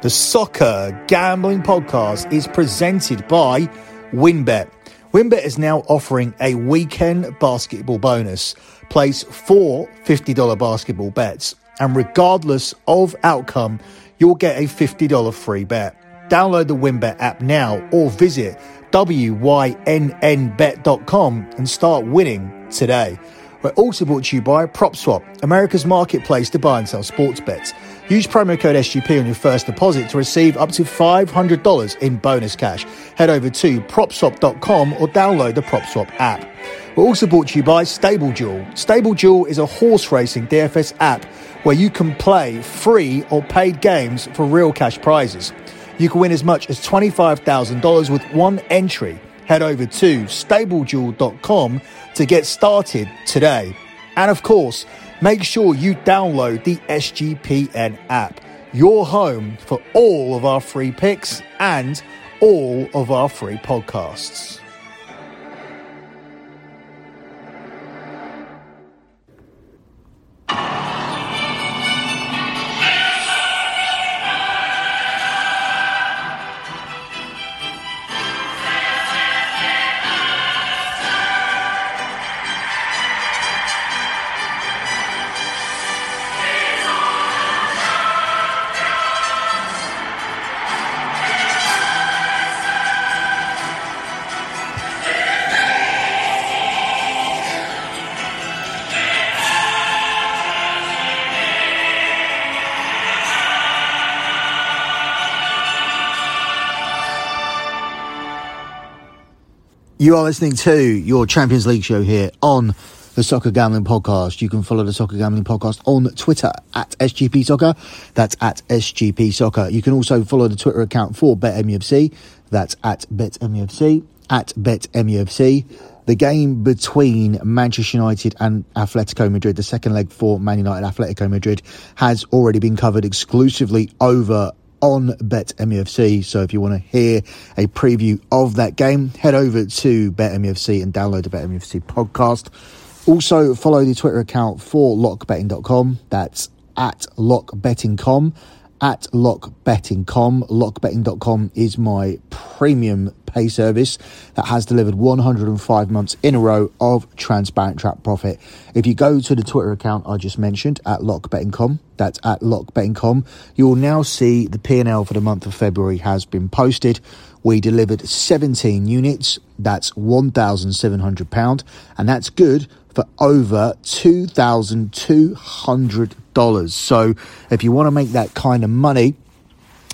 The Soccer Gambling Podcast is presented by WynnBET. WynnBET is now offering a weekend basketball bonus. Place four $50 basketball bets, and regardless of outcome, you'll get a $50 free bet. Download the WynnBET app now or visit wynnbet.com and start winning today. We're also brought to you by PropSwap, America's marketplace to buy and sell sports bets. Use promo code SGP on your first deposit to receive up to $500 in bonus cash. Head over to propswap.com or download the PropSwap app. We're also brought to you by Stable Duel. Stable Duel is a horse racing DFS app where you can play free or paid games for real cash prizes. You can win as much as $25,000 with one entry. Head over to stableduel.com to get started today. And of course, make sure you download the SGPN app, your home for all of our free picks and all of our free podcasts. You are listening to your Champions League show here on the Soccer Gambling Podcast. You can follow the Soccer Gambling Podcast on Twitter at SGP Soccer. That's at SGP Soccer. You can also follow the Twitter account for BetMUFC. That's at BetMUFC. At BetMUFC. The game between Manchester United and Atletico Madrid, the second leg for Man United Atletico Madrid, has already been covered exclusively over on BetMUFC. So if you want to hear a preview of that game, head over to BetMUFC and download the BetMUFC podcast. Also, follow the Twitter account for lockbetting.com. That's at lockbetting.com. At lockbetting.com. Lockbetting.com is my premium pay service that has delivered 105 months in a row of transparent trap profit. If you go to the Twitter account I just mentioned at lockbetting.com, that's at lockbetting.com, you will now see the P&L for the month of February has been posted. We delivered 17 units. That's £1,700 and that's good for over $2,200. So if you want to make that kind of money,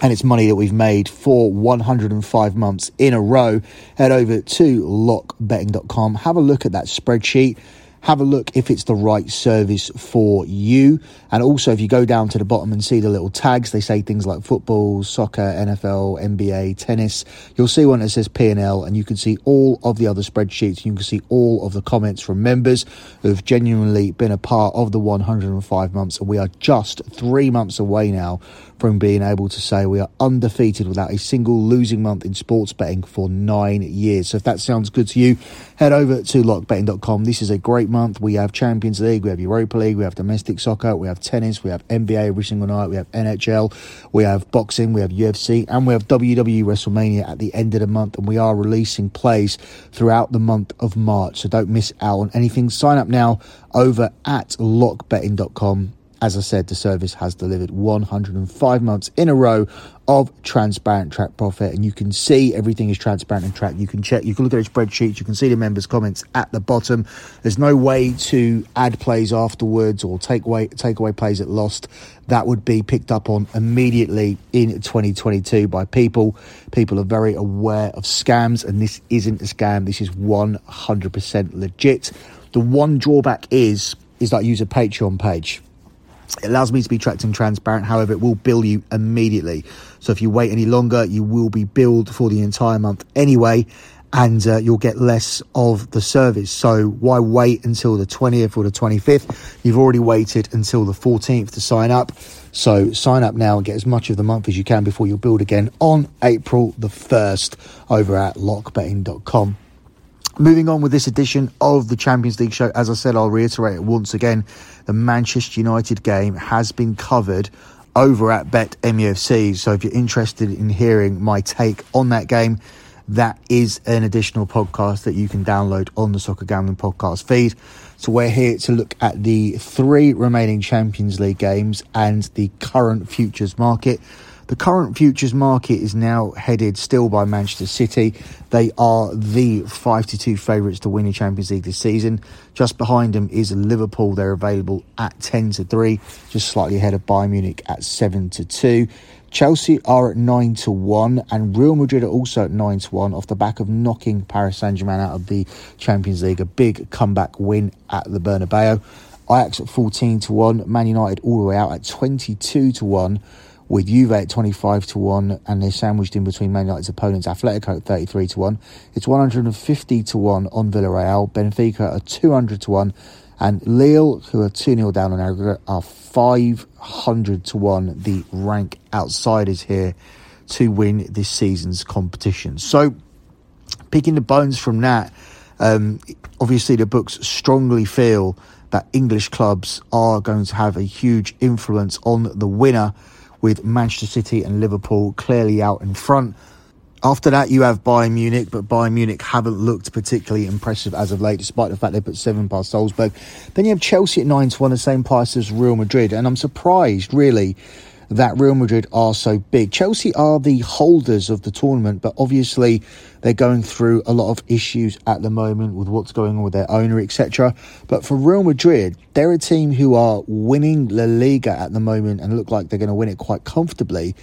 and it's money that we've made for 105 months in a row. Head over to lockbetting.com, have a look at that spreadsheet have a look if it's the right service for you. And also, if you go down to the bottom and see the little tags, they say things like football, soccer, NFL, NBA, tennis. You'll see one that says P&L, and you can see all of the other spreadsheets. You can see all of the comments from members who've genuinely been a part of the 105 months. And we are just three months away now from being able to say we are undefeated without a single losing month in sports betting for nine years. So if that sounds good to you, head over to lockbetting.com. This is a great month. We have Champions League, we have Europa League, we have domestic soccer, we have tennis, we have NBA every single night, we have NHL, we have boxing, we have UFC, and we have WWE WrestleMania at the end of the month. And we are releasing plays throughout the month of March. So don't miss out on anything. Sign up now over at lockbetting.com as I said, the service has delivered 105 months in a row of transparent track profit, and you can see everything is transparent and track. You can check, you can look at the spreadsheets, you can see the members' comments at the bottom. There's no way to add plays afterwards or take away take away plays at lost. That would be picked up on immediately in 2022 by people. People are very aware of scams, and this isn't a scam. This is 100% legit. The one drawback is is that use a Patreon page it allows me to be tracked and transparent. However, it will bill you immediately. So if you wait any longer, you will be billed for the entire month anyway, and uh, you'll get less of the service. So why wait until the 20th or the 25th? You've already waited until the 14th to sign up. So sign up now and get as much of the month as you can before you build again on April the 1st over at lockbetting.com. Moving on with this edition of the Champions League show, as I said, I'll reiterate it once again the Manchester United game has been covered over at Bet MUFC. So if you're interested in hearing my take on that game, that is an additional podcast that you can download on the Soccer Gambling Podcast feed. So we're here to look at the three remaining Champions League games and the current futures market. The current futures market is now headed still by Manchester City. They are the 5 to 2 favourites to win the Champions League this season. Just behind them is Liverpool. They're available at 10 to 3, just slightly ahead of Bayern Munich at 7 to 2. Chelsea are at 9 to 1 and Real Madrid are also at 9 to 1 off the back of knocking Paris Saint-Germain out of the Champions League, a big comeback win at the Bernabeu. Ajax at 14 to 1, Man United all the way out at 22 to 1 with Juve at 25 to 1 and they're sandwiched in between Man United's opponents Atletico at 33 to 1. It's 150 to 1 on Villarreal, Benfica at 200 to 1 and Lille, who are 2 0 down on aggregate, are 500 to 1, the rank outsiders here to win this season's competition. So, picking the bones from that, um, obviously the books strongly feel that English clubs are going to have a huge influence on the winner with Manchester City and Liverpool clearly out in front. After that, you have Bayern Munich, but Bayern Munich haven't looked particularly impressive as of late, despite the fact they put seven past Salzburg. Then you have Chelsea at nine to one, the same price as Real Madrid, and I'm surprised, really, that Real Madrid are so big. Chelsea are the holders of the tournament, but obviously they're going through a lot of issues at the moment with what's going on with their owner, etc. But for Real Madrid, they're a team who are winning La Liga at the moment and look like they're going to win it quite comfortably.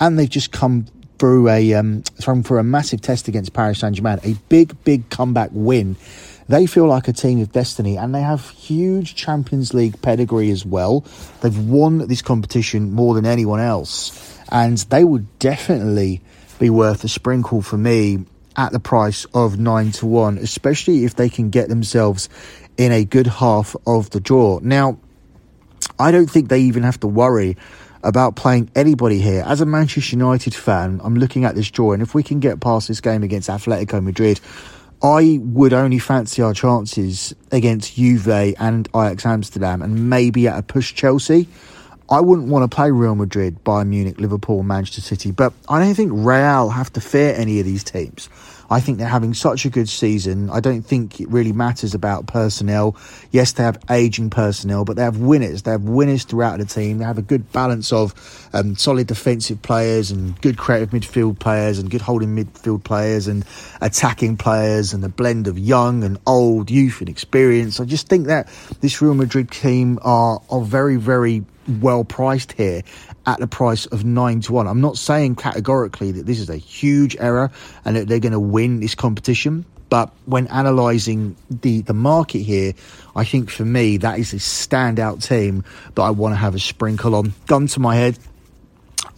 And they've just come through a um, through a massive test against Paris Saint Germain, a big, big comeback win they feel like a team of destiny and they have huge Champions League pedigree as well. They've won this competition more than anyone else, and they would definitely be worth a sprinkle for me at the price of 9 to 1, especially if they can get themselves in a good half of the draw. Now, I don't think they even have to worry about playing anybody here. As a Manchester United fan, I'm looking at this draw, and if we can get past this game against Atletico Madrid, I would only fancy our chances against Juve and Ajax Amsterdam and maybe at a push Chelsea. I wouldn't want to play Real Madrid, Bayern Munich, Liverpool, Manchester City, but I don't think Real have to fear any of these teams. I think they're having such a good season. I don't think it really matters about personnel. Yes, they have aging personnel, but they have winners. They have winners throughout the team. They have a good balance of um, solid defensive players and good creative midfield players and good holding midfield players and attacking players and a blend of young and old, youth and experience. I just think that this Real Madrid team are, are very, very well priced here at the price of 9 to 1. I'm not saying categorically that this is a huge error and that they're going to win this competition, but when analysing the, the market here, I think for me that is a standout team that I want to have a sprinkle on. Gun to my head,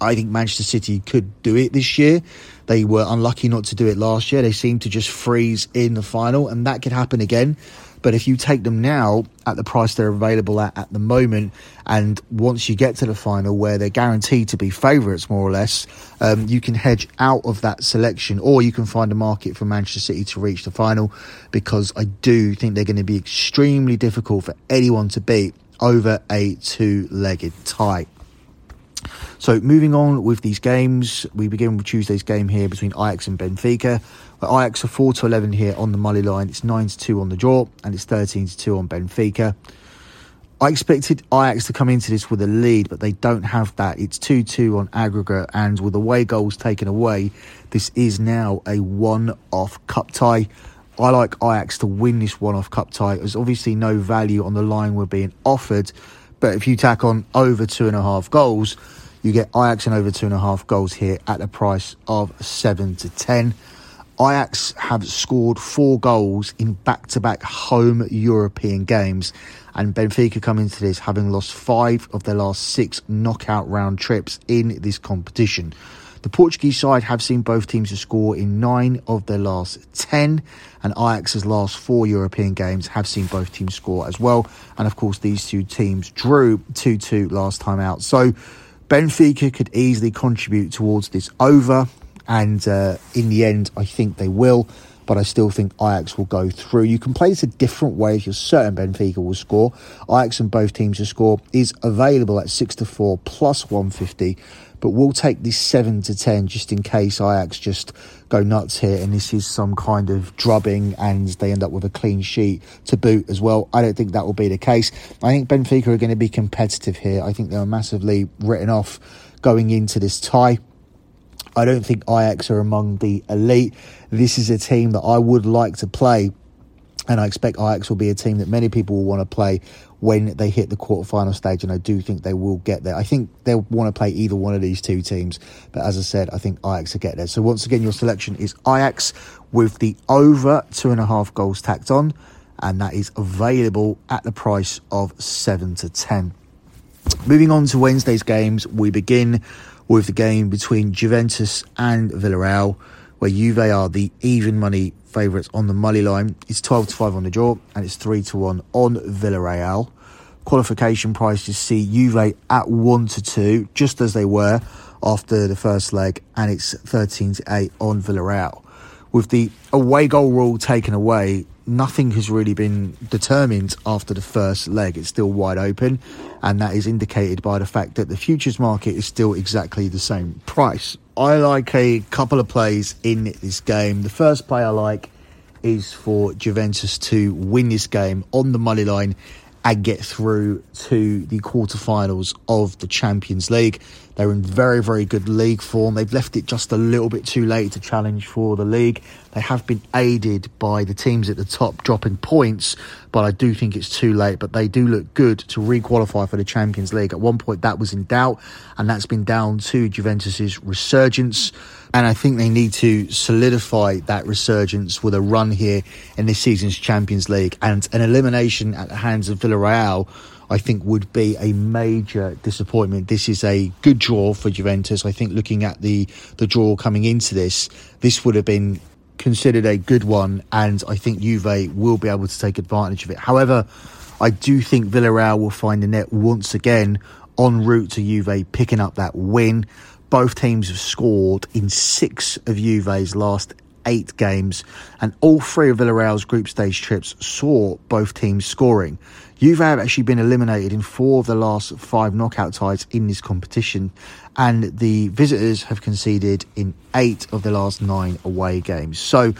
I think Manchester City could do it this year. They were unlucky not to do it last year. They seemed to just freeze in the final, and that could happen again. But if you take them now at the price they're available at at the moment, and once you get to the final where they're guaranteed to be favourites more or less, um, you can hedge out of that selection, or you can find a market for Manchester City to reach the final, because I do think they're going to be extremely difficult for anyone to beat over a two-legged tie. So moving on with these games, we begin with Tuesday's game here between Ajax and Benfica. Ajax are 4 to 11 here on the money line. It's 9 to 2 on the draw and it's 13 to 2 on Benfica. I expected Ajax to come into this with a lead, but they don't have that. It's 2 2 on aggregate, and with away goals taken away, this is now a one off cup tie. I like Ajax to win this one off cup tie. There's obviously no value on the line we're being offered, but if you tack on over two and a half goals, you get Ajax and over two and a half goals here at a price of 7 to 10. Ajax have scored four goals in back to back home European games, and Benfica come into this having lost five of their last six knockout round trips in this competition. The Portuguese side have seen both teams to score in nine of their last ten, and Ajax's last four European games have seen both teams score as well. And of course, these two teams drew 2 2 last time out. So Benfica could easily contribute towards this over and uh, in the end, I think they will. but I still think Ajax will go through. You can play this a different way if you're certain Benfica will score. Ajax and both teams to score is available at 6 to 4 plus 150 but we'll take this 7 to 10 just in case Ajax just go nuts here and this is some kind of drubbing and they end up with a clean sheet to boot as well. I don't think that will be the case. I think Benfica are going to be competitive here. I think they were massively written off going into this tie. I don't think Ajax are among the elite. This is a team that I would like to play and I expect Ajax will be a team that many people will want to play when they hit the quarterfinal stage, and I do think they will get there. I think they'll want to play either one of these two teams, but as I said, I think Ajax will get there. So once again, your selection is Ajax with the over two and a half goals tacked on, and that is available at the price of seven to ten. Moving on to Wednesday's games, we begin with the game between Juventus and Villarreal, where Juve are the even money favourites on the money line. It's 12 to 5 on the draw and it's 3 to 1 on Villarreal. Qualification prices see Juve at 1 to 2, just as they were after the first leg, and it's 13 to 8 on Villarreal. With the away goal rule taken away, nothing has really been determined after the first leg. It's still wide open, and that is indicated by the fact that the futures market is still exactly the same price. I like a couple of plays in this game. The first play I like is for Juventus to win this game on the money line and get through to the quarterfinals of the Champions League. They're in very, very good league form. They've left it just a little bit too late to challenge for the league. They have been aided by the teams at the top dropping points, but I do think it's too late. But they do look good to re-qualify for the Champions League. At one point, that was in doubt, and that's been down to Juventus's resurgence. And I think they need to solidify that resurgence with a run here in this season's Champions League and an elimination at the hands of Villarreal I think would be a major disappointment. This is a good draw for Juventus. I think looking at the the draw coming into this, this would have been considered a good one, and I think Juve will be able to take advantage of it. However, I do think Villarreal will find the net once again en route to Juve picking up that win. Both teams have scored in six of Juve's last eight games, and all three of Villarreal's group stage trips saw both teams scoring. Juve have actually been eliminated in four of the last five knockout ties in this competition, and the visitors have conceded in eight of the last nine away games. So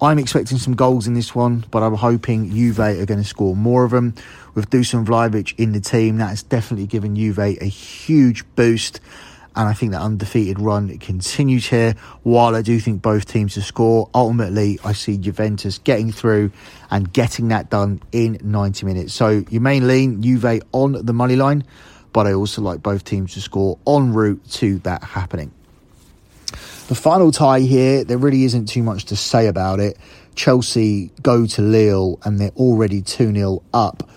I'm expecting some goals in this one, but I'm hoping Juve are going to score more of them. With Dusan Vlahovic in the team, that has definitely given Juve a huge boost and I think that undefeated run continues here. While I do think both teams to score, ultimately I see Juventus getting through and getting that done in 90 minutes. So your main lean, Juve on the money line, but I also like both teams to score en route to that happening. The final tie here, there really isn't too much to say about it. Chelsea go to Lille and they're already 2 0 up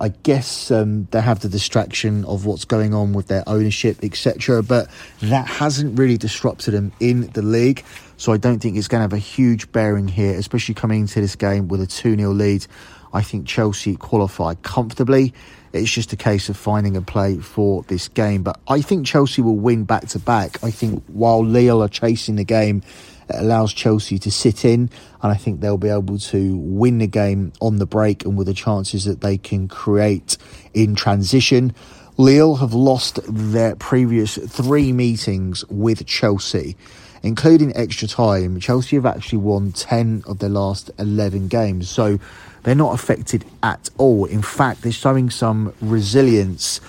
I guess um, they have the distraction of what's going on with their ownership, etc. But that hasn't really disrupted them in the league. So I don't think it's going to have a huge bearing here, especially coming into this game with a 2 0 lead. I think Chelsea qualified comfortably. It's just a case of finding a play for this game. But I think Chelsea will win back to back. I think while Lille are chasing the game, it allows Chelsea to sit in, and I think they'll be able to win the game on the break and with the chances that they can create in transition. Lille have lost their previous three meetings with Chelsea, including extra time. Chelsea have actually won 10 of their last 11 games, so they're not affected at all. In fact, they're showing some resilience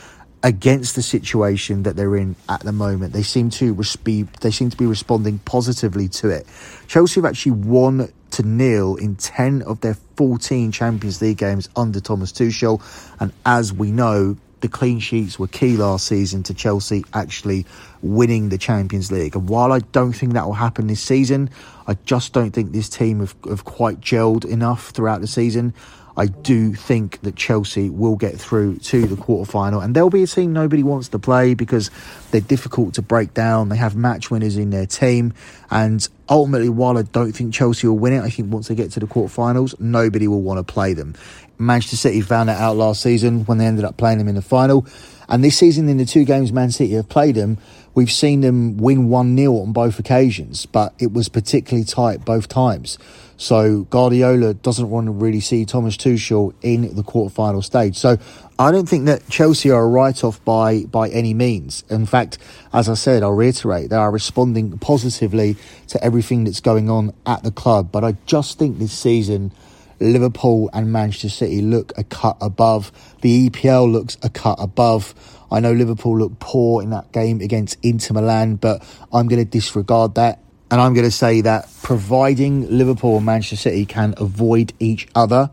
against the situation that they're in at the moment. They seem to be they seem to be responding positively to it. Chelsea have actually won to nil in 10 of their 14 Champions League games under Thomas Tuchel and as we know the clean sheets were key last season to Chelsea actually winning the Champions League. And while I don't think that will happen this season, I just don't think this team have, have quite gelled enough throughout the season. I do think that Chelsea will get through to the quarterfinal, and they'll be a team nobody wants to play because they're difficult to break down. They have match winners in their team, and ultimately, while I don't think Chelsea will win it, I think once they get to the quarterfinals, nobody will want to play them. Manchester City found that out last season when they ended up playing them in the final, and this season, in the two games Man City have played them, We've seen them win 1 0 on both occasions, but it was particularly tight both times. So Guardiola doesn't want to really see Thomas Tuchel in the quarterfinal stage. So I don't think that Chelsea are a write off by, by any means. In fact, as I said, I'll reiterate, they are responding positively to everything that's going on at the club. But I just think this season, Liverpool and Manchester City look a cut above. The EPL looks a cut above. I know Liverpool looked poor in that game against Inter Milan, but I'm going to disregard that. And I'm going to say that providing Liverpool and Manchester City can avoid each other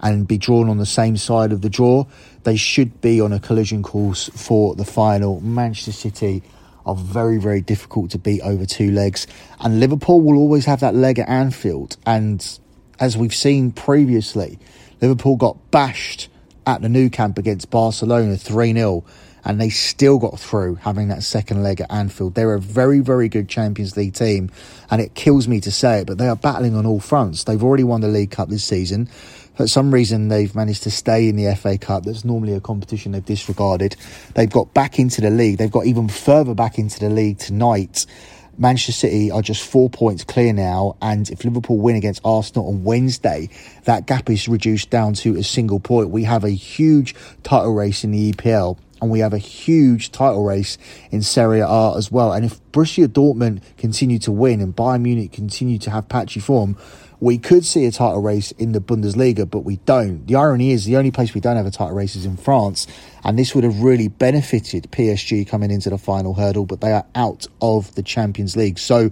and be drawn on the same side of the draw, they should be on a collision course for the final. Manchester City are very, very difficult to beat over two legs. And Liverpool will always have that leg at Anfield. And as we've seen previously, Liverpool got bashed at the Nou Camp against Barcelona 3 0 and they still got through having that second leg at Anfield. They're a very, very good Champions League team, and it kills me to say it, but they are battling on all fronts. They've already won the League Cup this season. For some reason, they've managed to stay in the FA Cup. That's normally a competition they've disregarded. They've got back into the league. They've got even further back into the league tonight. Manchester City are just four points clear now, and if Liverpool win against Arsenal on Wednesday, that gap is reduced down to a single point. We have a huge title race in the EPL and we have a huge title race in Serie A as well. And if Borussia Dortmund continue to win and Bayern Munich continue to have patchy form, we could see a title race in the Bundesliga, but we don't. The irony is the only place we don't have a title race is in France, and this would have really benefited PSG coming into the final hurdle, but they are out of the Champions League. So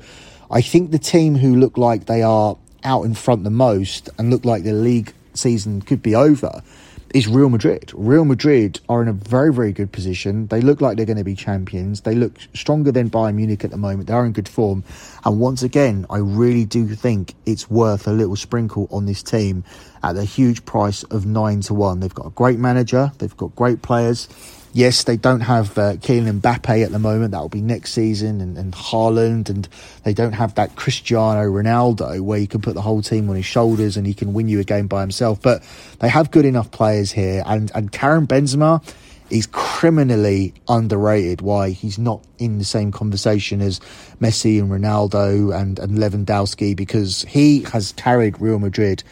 I think the team who look like they are out in front the most and look like the league season could be over is Real Madrid. Real Madrid are in a very, very good position. They look like they're going to be champions. They look stronger than Bayern Munich at the moment. They are in good form. And once again, I really do think it's worth a little sprinkle on this team at the huge price of 9 to 1. They've got a great manager, they've got great players. Yes, they don't have uh, Kylian Mbappe at the moment. That will be next season, and, and Haaland, and they don't have that Cristiano Ronaldo where you can put the whole team on his shoulders and he can win you a game by himself. But they have good enough players here, and and Karim Benzema is criminally underrated. Why he's not in the same conversation as Messi and Ronaldo and, and Lewandowski because he has carried Real Madrid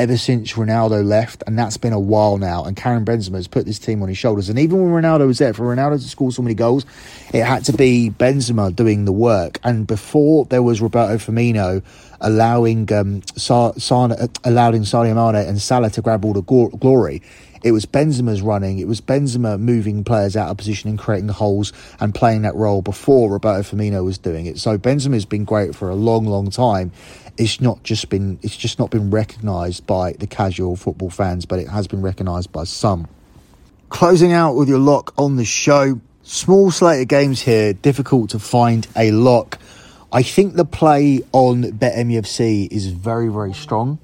ever since Ronaldo left, and that's been a while now. And Karim Benzema has put this team on his shoulders. And even when Ronaldo was there, for Ronaldo to score so many goals, it had to be Benzema doing the work. And before there was Roberto Firmino allowing um, Sa- Sa- allowing Sadio Mane and Salah to grab all the go- glory, it was Benzema's running. It was Benzema moving players out of position and creating holes and playing that role before Roberto Firmino was doing it. So Benzema's been great for a long, long time. It's not just been it's just not been recognised by the casual football fans, but it has been recognised by some. Closing out with your lock on the show. Small slate of games here, difficult to find a lock. I think the play on BetMUFC is very, very strong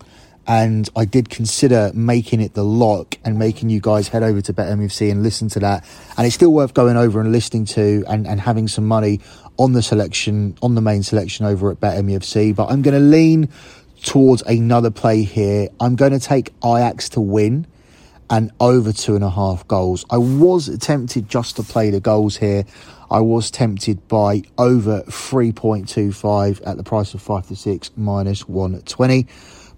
and I did consider making it the lock and making you guys head over to BetMUFC and listen to that. And it's still worth going over and listening to and, and having some money on the selection, on the main selection over at BetMUFC. But I'm going to lean towards another play here. I'm going to take Ajax to win and over two and a half goals. I was tempted just to play the goals here. I was tempted by over 3.25 at the price of 5 to 6 minus 120.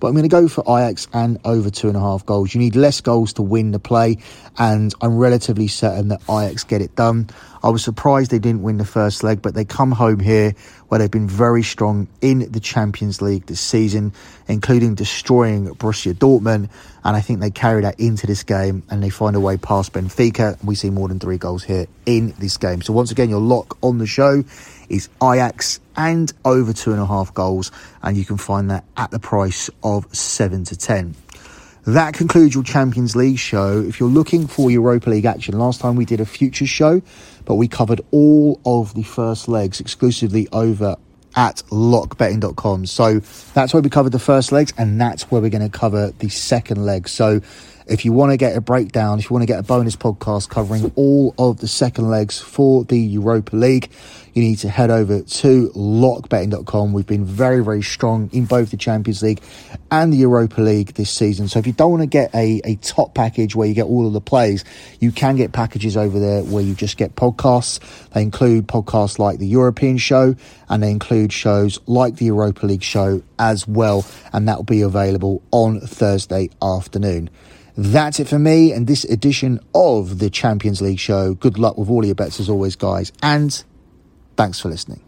But I'm going to go for Ajax and over two and a half goals. You need less goals to win the play, and I'm relatively certain that Ajax get it done. I was surprised they didn't win the first leg, but they come home here where they've been very strong in the Champions League this season, including destroying Borussia Dortmund. And I think they carry that into this game and they find a way past Benfica. We see more than three goals here in this game. So once again, your lock on the show is Ajax and over two and a half goals. And you can find that at the price of seven to 10. That concludes your Champions League show. If you're looking for Europa League action, last time we did a future show, but we covered all of the first legs exclusively over at lockbetting.com. So that's where we covered the first legs, and that's where we're going to cover the second leg. So if you want to get a breakdown, if you want to get a bonus podcast covering all of the second legs for the Europa League, you need to head over to lockbetting.com. We've been very, very strong in both the Champions League and the Europa League this season. So if you don't want to get a, a top package where you get all of the plays, you can get packages over there where you just get podcasts. They include podcasts like the European show and they include shows like the Europa League show as well. And that will be available on Thursday afternoon. That's it for me and this edition of the Champions League show. Good luck with all your bets as always, guys, and thanks for listening.